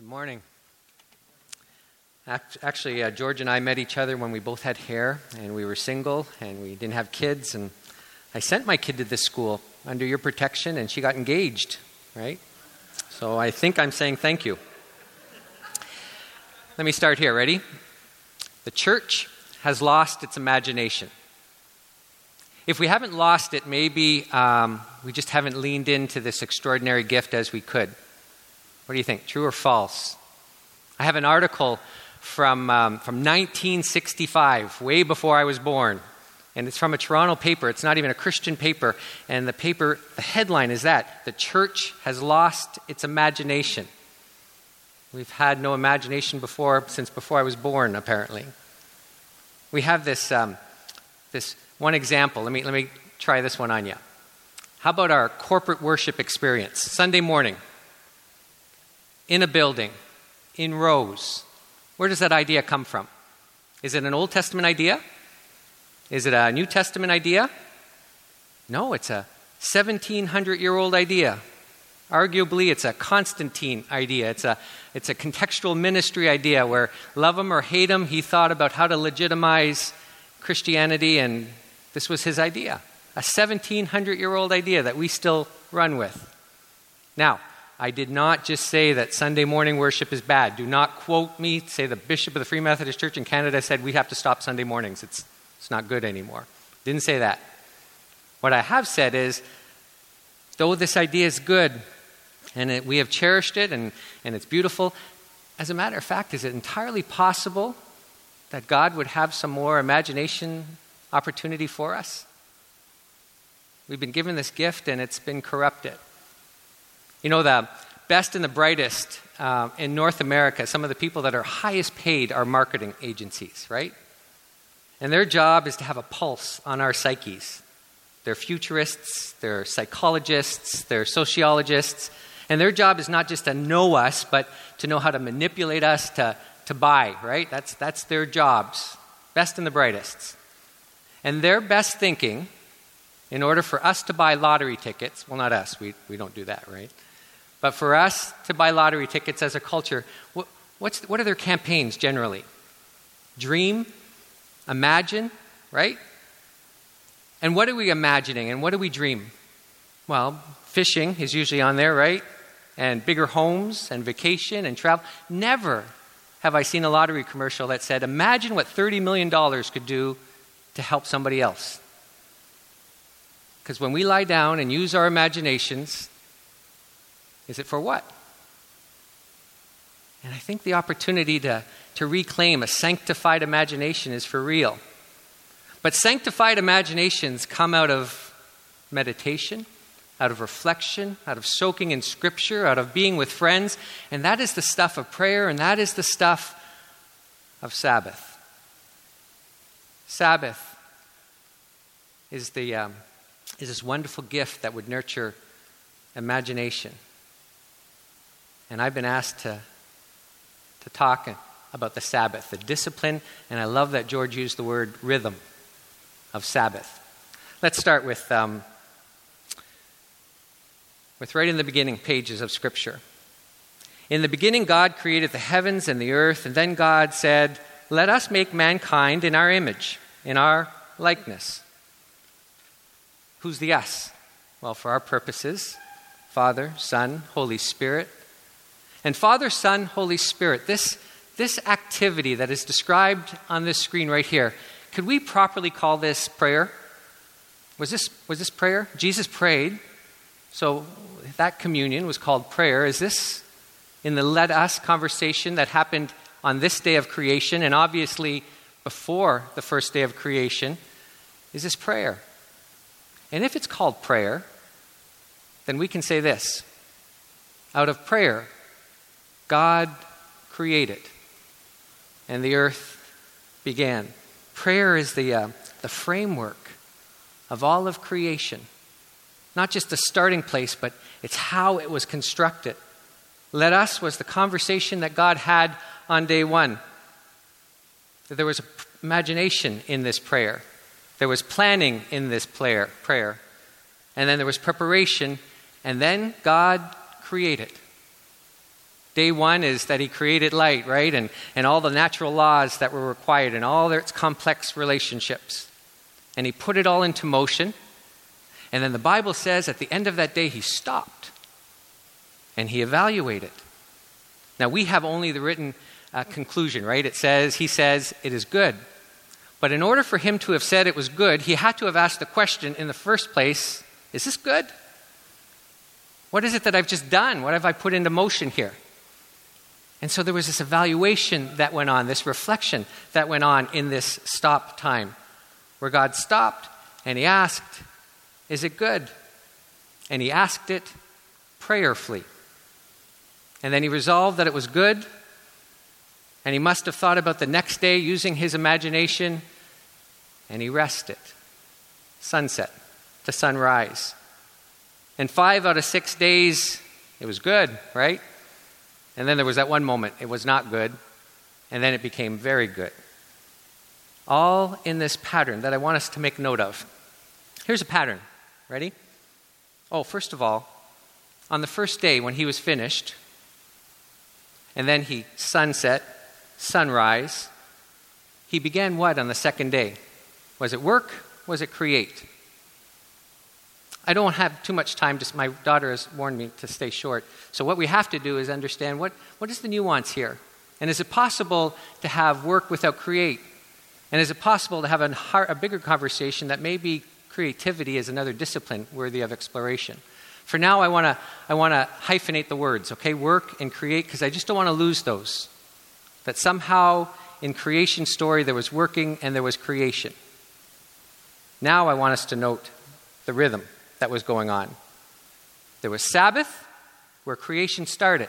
Good morning. Actually, uh, George and I met each other when we both had hair and we were single and we didn't have kids. And I sent my kid to this school under your protection and she got engaged, right? So I think I'm saying thank you. Let me start here. Ready? The church has lost its imagination. If we haven't lost it, maybe um, we just haven't leaned into this extraordinary gift as we could. What do you think? True or false? I have an article from, um, from 1965, way before I was born. And it's from a Toronto paper. It's not even a Christian paper. And the paper, the headline is that the church has lost its imagination. We've had no imagination before, since before I was born, apparently. We have this, um, this one example. Let me, let me try this one on you. How about our corporate worship experience? Sunday morning, in a building, in rows. Where does that idea come from? Is it an Old Testament idea? Is it a New Testament idea? No, it's a 1700 year old idea. Arguably, it's a Constantine idea. It's a, it's a contextual ministry idea where, love him or hate him, he thought about how to legitimize Christianity, and this was his idea. A 1700 year old idea that we still run with. Now, I did not just say that Sunday morning worship is bad. Do not quote me. Say the bishop of the Free Methodist Church in Canada said we have to stop Sunday mornings. It's, it's not good anymore. Didn't say that. What I have said is, though this idea is good and it, we have cherished it and, and it's beautiful, as a matter of fact, is it entirely possible that God would have some more imagination opportunity for us? We've been given this gift and it's been corrupted. You know, the best and the brightest uh, in North America, some of the people that are highest paid are marketing agencies, right? And their job is to have a pulse on our psyches. They're futurists, they're psychologists, they're sociologists, and their job is not just to know us, but to know how to manipulate us to, to buy, right? That's, that's their jobs. Best and the brightest. And their best thinking, in order for us to buy lottery tickets, well, not us, we, we don't do that, right? But for us to buy lottery tickets as a culture, what, what's, what are their campaigns generally? Dream, imagine, right? And what are we imagining and what do we dream? Well, fishing is usually on there, right? And bigger homes and vacation and travel. Never have I seen a lottery commercial that said, Imagine what $30 million could do to help somebody else. Because when we lie down and use our imaginations, is it for what? And I think the opportunity to, to reclaim a sanctified imagination is for real. But sanctified imaginations come out of meditation, out of reflection, out of soaking in scripture, out of being with friends. And that is the stuff of prayer, and that is the stuff of Sabbath. Sabbath is, the, um, is this wonderful gift that would nurture imagination. And I've been asked to, to talk about the Sabbath, the discipline, and I love that George used the word rhythm of Sabbath. Let's start with, um, with right in the beginning pages of Scripture. In the beginning, God created the heavens and the earth, and then God said, Let us make mankind in our image, in our likeness. Who's the us? Well, for our purposes, Father, Son, Holy Spirit, and Father, Son, Holy Spirit, this, this activity that is described on this screen right here, could we properly call this prayer? Was this, was this prayer? Jesus prayed. So that communion was called prayer. Is this in the let us conversation that happened on this day of creation and obviously before the first day of creation? Is this prayer? And if it's called prayer, then we can say this out of prayer, God created, and the earth began. Prayer is the, uh, the framework of all of creation. Not just the starting place, but it's how it was constructed. Let us was the conversation that God had on day one. There was imagination in this prayer. There was planning in this prayer, prayer. And then there was preparation. And then God created. Day one is that he created light, right? And, and all the natural laws that were required and all its complex relationships. And he put it all into motion. And then the Bible says at the end of that day, he stopped and he evaluated. Now, we have only the written uh, conclusion, right? It says, he says, it is good. But in order for him to have said it was good, he had to have asked the question in the first place is this good? What is it that I've just done? What have I put into motion here? And so there was this evaluation that went on, this reflection that went on in this stop time, where God stopped and he asked, Is it good? And he asked it prayerfully. And then he resolved that it was good. And he must have thought about the next day using his imagination. And he rested. Sunset to sunrise. And five out of six days, it was good, right? And then there was that one moment, it was not good. And then it became very good. All in this pattern that I want us to make note of. Here's a pattern. Ready? Oh, first of all, on the first day when he was finished, and then he sunset, sunrise, he began what on the second day? Was it work? Was it create? I don't have too much time. My daughter has warned me to stay short. So what we have to do is understand what, what is the nuance here, and is it possible to have work without create, and is it possible to have a, a bigger conversation that maybe creativity is another discipline worthy of exploration. For now, I want to I wanna hyphenate the words, okay? Work and create, because I just don't want to lose those. That somehow in creation story there was working and there was creation. Now I want us to note the rhythm that was going on. There was Sabbath, where creation started.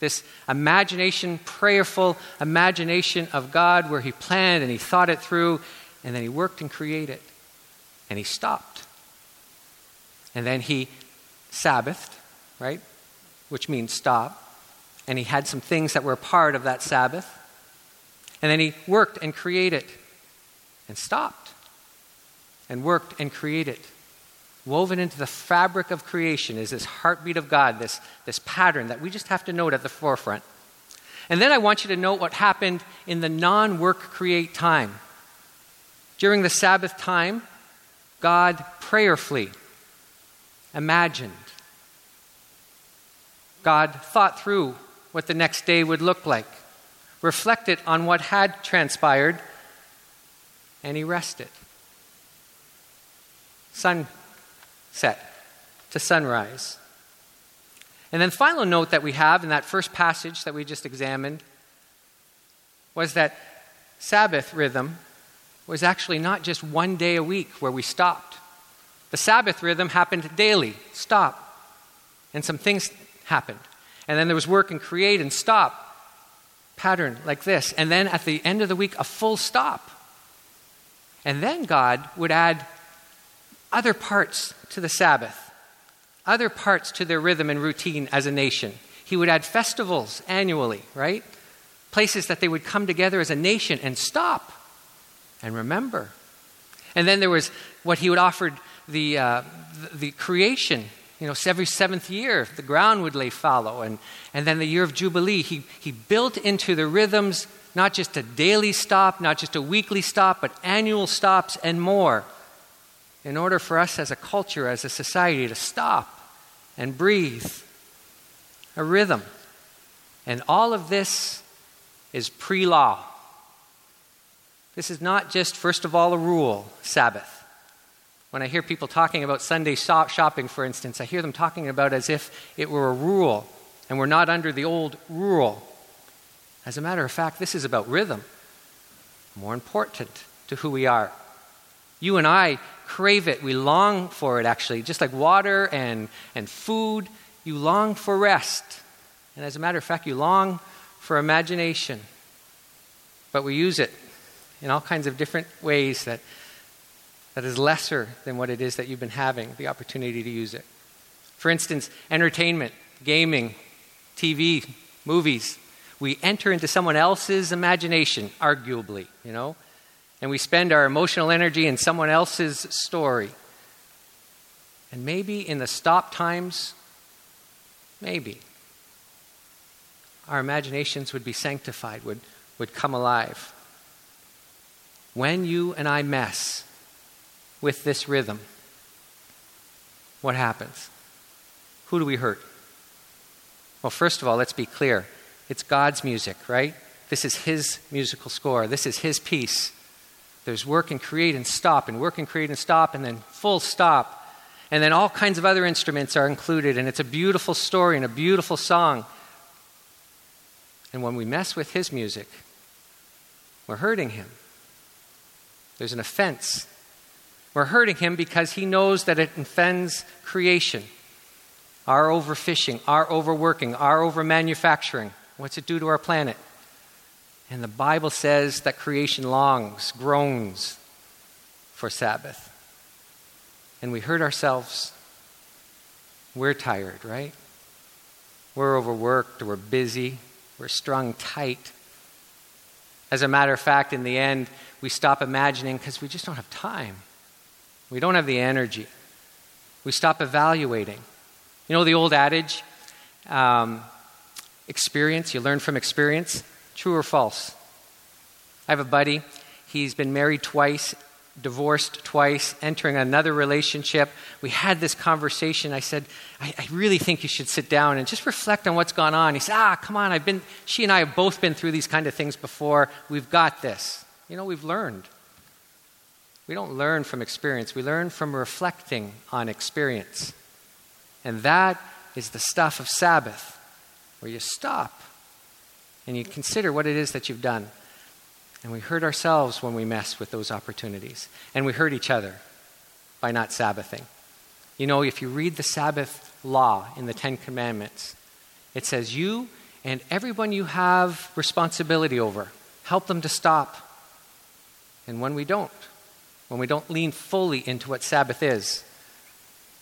This imagination, prayerful imagination of God, where He planned and He thought it through, and then He worked and created. And He stopped. And then He Sabbathed, right? Which means stop. And He had some things that were part of that Sabbath. And then He worked and created and stopped. And worked and created woven into the fabric of creation is this heartbeat of God, this, this pattern that we just have to note at the forefront. And then I want you to note what happened in the non work create time. During the Sabbath time, God prayerfully imagined. God thought through what the next day would look like, reflected on what had transpired, and he rested. Sun set to sunrise. And then, final note that we have in that first passage that we just examined was that Sabbath rhythm was actually not just one day a week where we stopped. The Sabbath rhythm happened daily, stop. And some things happened. And then there was work and create and stop. Pattern like this. And then at the end of the week, a full stop. And then God would add other parts to the Sabbath, other parts to their rhythm and routine as a nation. He would add festivals annually, right? Places that they would come together as a nation and stop and remember. And then there was what he would offer the, uh, the, the creation. You know, every seventh year, the ground would lay fallow. And, and then the year of Jubilee, he, he built into the rhythms not just a daily stop, not just a weekly stop, but annual stops and more in order for us as a culture, as a society, to stop and breathe, a rhythm. And all of this is pre law. This is not just, first of all, a rule, Sabbath. When I hear people talking about Sunday shopping, for instance, I hear them talking about as if it were a rule and we're not under the old rule. As a matter of fact, this is about rhythm, more important to who we are. You and I crave it. We long for it, actually. Just like water and, and food, you long for rest. And as a matter of fact, you long for imagination. But we use it in all kinds of different ways that, that is lesser than what it is that you've been having the opportunity to use it. For instance, entertainment, gaming, TV, movies. We enter into someone else's imagination, arguably, you know and we spend our emotional energy in someone else's story. And maybe in the stop times, maybe, our imaginations would be sanctified, would, would come alive. When you and I mess with this rhythm, what happens? Who do we hurt? Well, first of all, let's be clear. It's God's music, right? This is His musical score. This is His piece. There's work and create and stop, and work and create and stop, and then full stop. And then all kinds of other instruments are included, and it's a beautiful story and a beautiful song. And when we mess with His music, we're hurting Him. There's an offense. We're hurting Him because He knows that it offends creation. Our overfishing, our overworking, our overmanufacturing. What's it do to our planet? And the Bible says that creation longs, groans for Sabbath. And we hurt ourselves. We're tired, right? We're overworked, we're busy, we're strung tight. As a matter of fact, in the end, we stop imagining because we just don't have time. We don't have the energy. We stop evaluating. You know the old adage, um, experience, you learn from experience? True or false? I have a buddy, he's been married twice, divorced twice, entering another relationship. We had this conversation. I said, I, I, really think you should sit down and just reflect on what's gone on. He said, Ah, come on, I've been, she and I have both been through these kind of things before. We've got this. You know, we've learned. We don't learn from experience, we learn from reflecting on experience. And that is the stuff of Sabbath, where you stop and you consider what it is that you've done. And we hurt ourselves when we mess with those opportunities. And we hurt each other by not Sabbathing. You know, if you read the Sabbath law in the Ten Commandments, it says, You and everyone you have responsibility over, help them to stop. And when we don't, when we don't lean fully into what Sabbath is,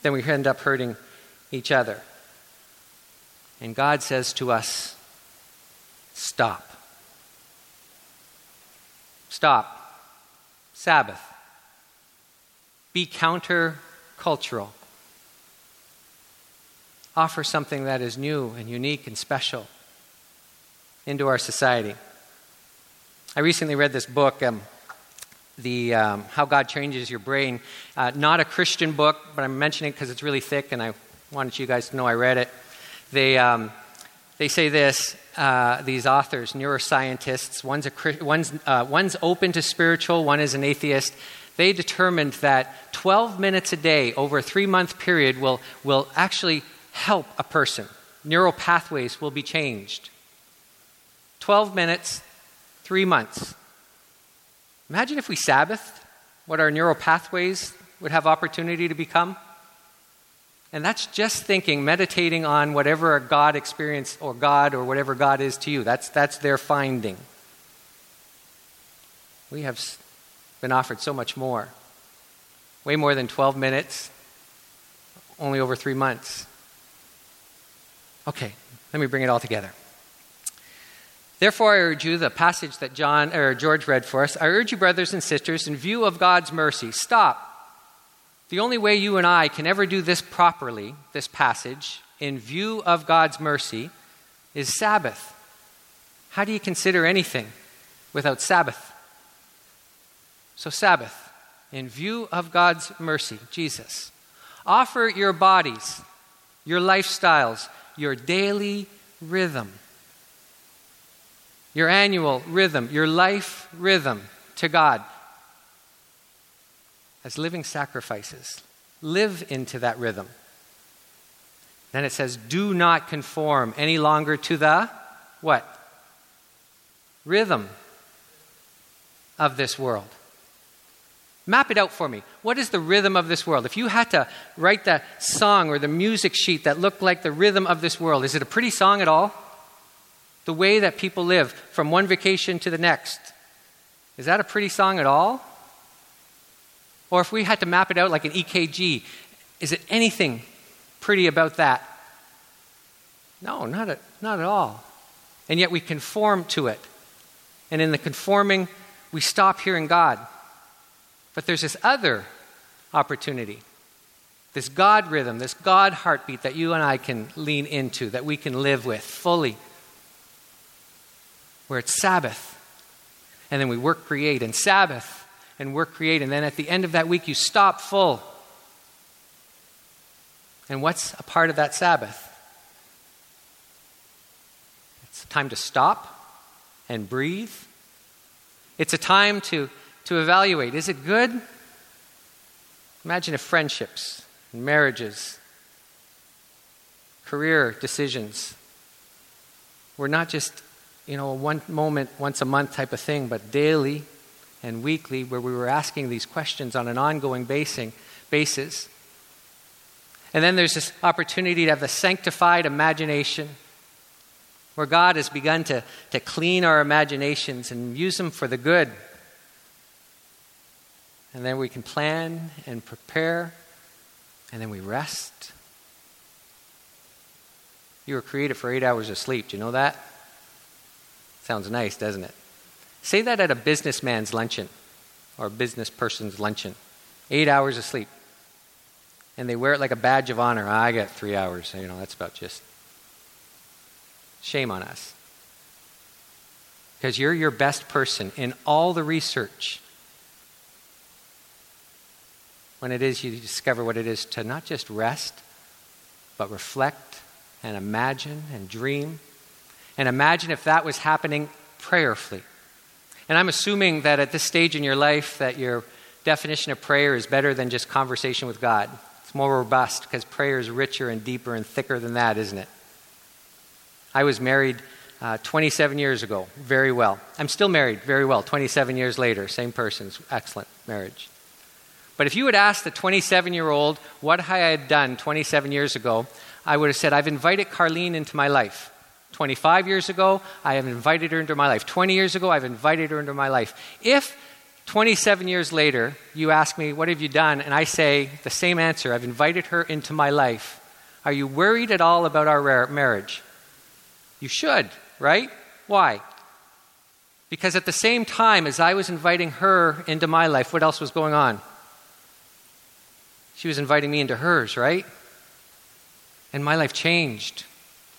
then we end up hurting each other. And God says to us, Stop. Stop. Sabbath. Be counter-cultural. Offer something that is new and unique and special into our society. I recently read this book, um, the um, How God Changes Your Brain. Uh, not a Christian book, but I'm mentioning it because it's really thick, and I wanted you guys to know I read it. They, um, they say this uh, these authors, neuroscientists, one's, a, one's, uh, one's open to spiritual, one is an atheist. They determined that 12 minutes a day over a three month period will, will actually help a person. Neural pathways will be changed. 12 minutes, three months. Imagine if we Sabbath, what our neural pathways would have opportunity to become. And that's just thinking, meditating on whatever a God experience or God or whatever God is to you. That's, that's their finding. We have been offered so much more. Way more than 12 minutes, only over three months. Okay, let me bring it all together. Therefore, I urge you, the passage that John or George read for us, I urge you, brothers and sisters, in view of God's mercy, stop the only way you and I can ever do this properly, this passage, in view of God's mercy, is Sabbath. How do you consider anything without Sabbath? So, Sabbath, in view of God's mercy, Jesus, offer your bodies, your lifestyles, your daily rhythm, your annual rhythm, your life rhythm to God as living sacrifices. Live into that rhythm. Then it says, do not conform any longer to the what? Rhythm of this world. Map it out for me. What is the rhythm of this world? If you had to write the song or the music sheet that looked like the rhythm of this world, is it a pretty song at all? The way that people live from one vacation to the next. Is that a pretty song at all? Or if we had to map it out like an EKG, is it anything pretty about that? No, not at, not at all. And yet we conform to it. And in the conforming, we stop hearing God. But there's this other opportunity, this God rhythm, this God heartbeat that you and I can lean into, that we can live with fully. where it's Sabbath. And then we work, create, and Sabbath, and work, create. And then at the end of that week, you stop full. And what's a part of that Sabbath? It's a time to stop and breathe. It's a time to, to evaluate is it good? Imagine if friendships, marriages, career decisions were not just, you know, one moment, once a month type of thing, but daily and weekly, where we were asking these questions on an ongoing basis. And then there's this opportunity to have the sanctified imagination, where God has begun to, to clean our imaginations and use them for the good. And then we can plan and prepare, and then we rest. You were created for eight hours of sleep. Do you know that? Sounds nice, doesn't it? Say that at a businessman's luncheon or a business person's luncheon. Eight hours of sleep and they wear it like a badge of honor. Ah, I got three hours. You know, that's about just shame on us. Because you're your best person in all the research when it is you discover what it is to not just rest, but reflect and imagine and dream. And imagine if that was happening prayerfully. And I'm assuming that at this stage in your life that your definition of prayer is better than just conversation with God It's more robust because prayer is richer and deeper and thicker than that, isn't it? I was married uh, 27 years ago, very well. I'm still married, very well, 27 years later, same person's excellent marriage. But if you had asked the 27 year old what I had done 27 years ago, I would have said, I've invited Carlene into my life. 25 years ago, I have invited her into my life. 20 years ago, I've invited her into my life. If 27 years later, you ask me, What have you done? And I say the same answer I've invited her into my life. Are you worried at all about our marriage? You should, right? Why? Because at the same time as I was inviting her into my life, what else was going on? She was inviting me into hers, right? And my life changed.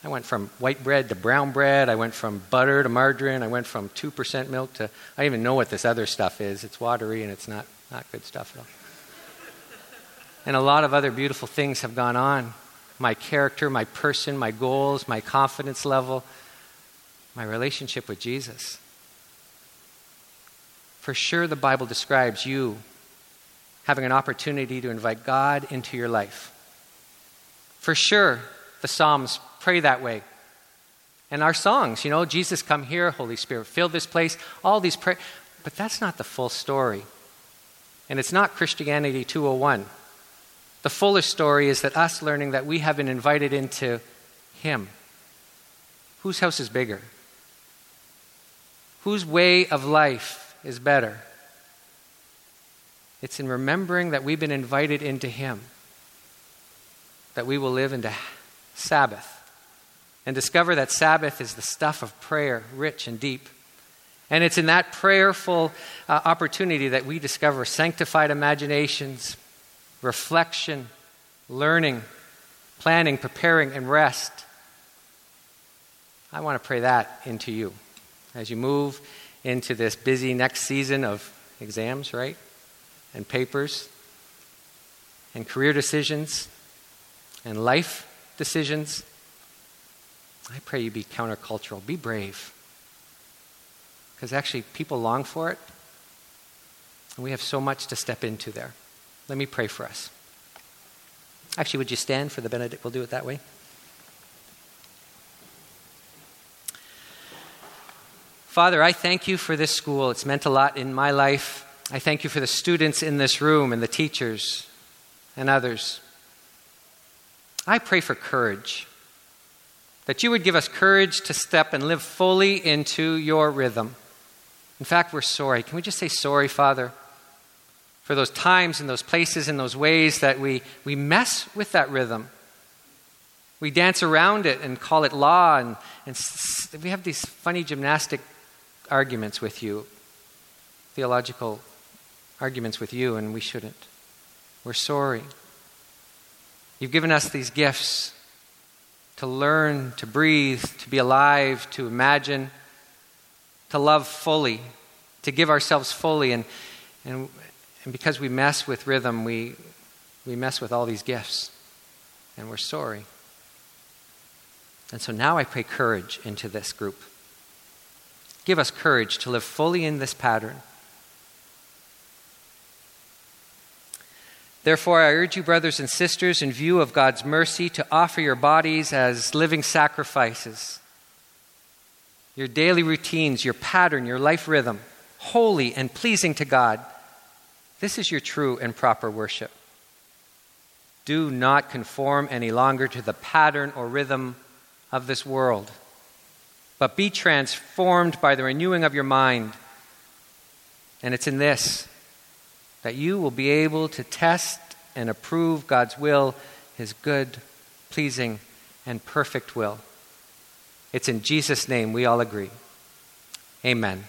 I went from white bread to brown bread. I went from butter to margarine. I went from 2% milk to, I don't even know what this other stuff is. It's watery and it's not, not good stuff at all. And a lot of other beautiful things have gone on. My character, my person, my goals, my confidence level, my relationship with Jesus. For sure, the Bible describes you having an opportunity to invite God into your life. For sure, the Psalms pray that way. And our songs, you know, Jesus come here, Holy Spirit fill this place, all these prayers. But that's not the full story. And it's not Christianity 201. The fuller story is that us learning that we have been invited into Him. Whose house is bigger? Whose way of life is better? It's in remembering that we've been invited into Him that we will live into Sabbath and discover that Sabbath is the stuff of prayer, rich and deep. And it's in that prayerful uh, opportunity that we discover sanctified imaginations, reflection, learning, planning, preparing, and rest. I want to pray that into you as you move into this busy next season of exams, right? And papers, and career decisions, and life decisions. I pray you be countercultural, be brave. Because actually, people long for it, and we have so much to step into there. Let me pray for us. Actually, would you stand for the Benedict? We'll do it that way. Father, I thank you for this school. It's meant a lot in my life. I thank you for the students in this room and the teachers and others. I pray for courage that you would give us courage to step and live fully into your rhythm. In fact, we're sorry. Can we just say sorry, Father, for those times and those places and those ways that we, we mess with that rhythm? We dance around it and call it law, and, and we have these funny gymnastic arguments with you, theological arguments with you, and we shouldn't. We're sorry. You've given us these gifts to learn, to breathe, to be alive, to imagine, to love fully, to give ourselves fully. And, and, and because we mess with rhythm, we, we mess with all these gifts. And we're sorry. And so now I pray courage into this group. Give us courage to live fully in this pattern. Therefore, I urge you, brothers and sisters, in view of God's mercy, to offer your bodies as living sacrifices, your daily routines, your pattern, your life rhythm, holy and pleasing to God. This is your true and proper worship. Do not conform any longer to the pattern or rhythm of this world, but be transformed by the renewing of your mind. And it's in this that you will be able to test and approve God's will, His good, pleasing, and perfect will. It's in Jesus' name we all agree. Amen.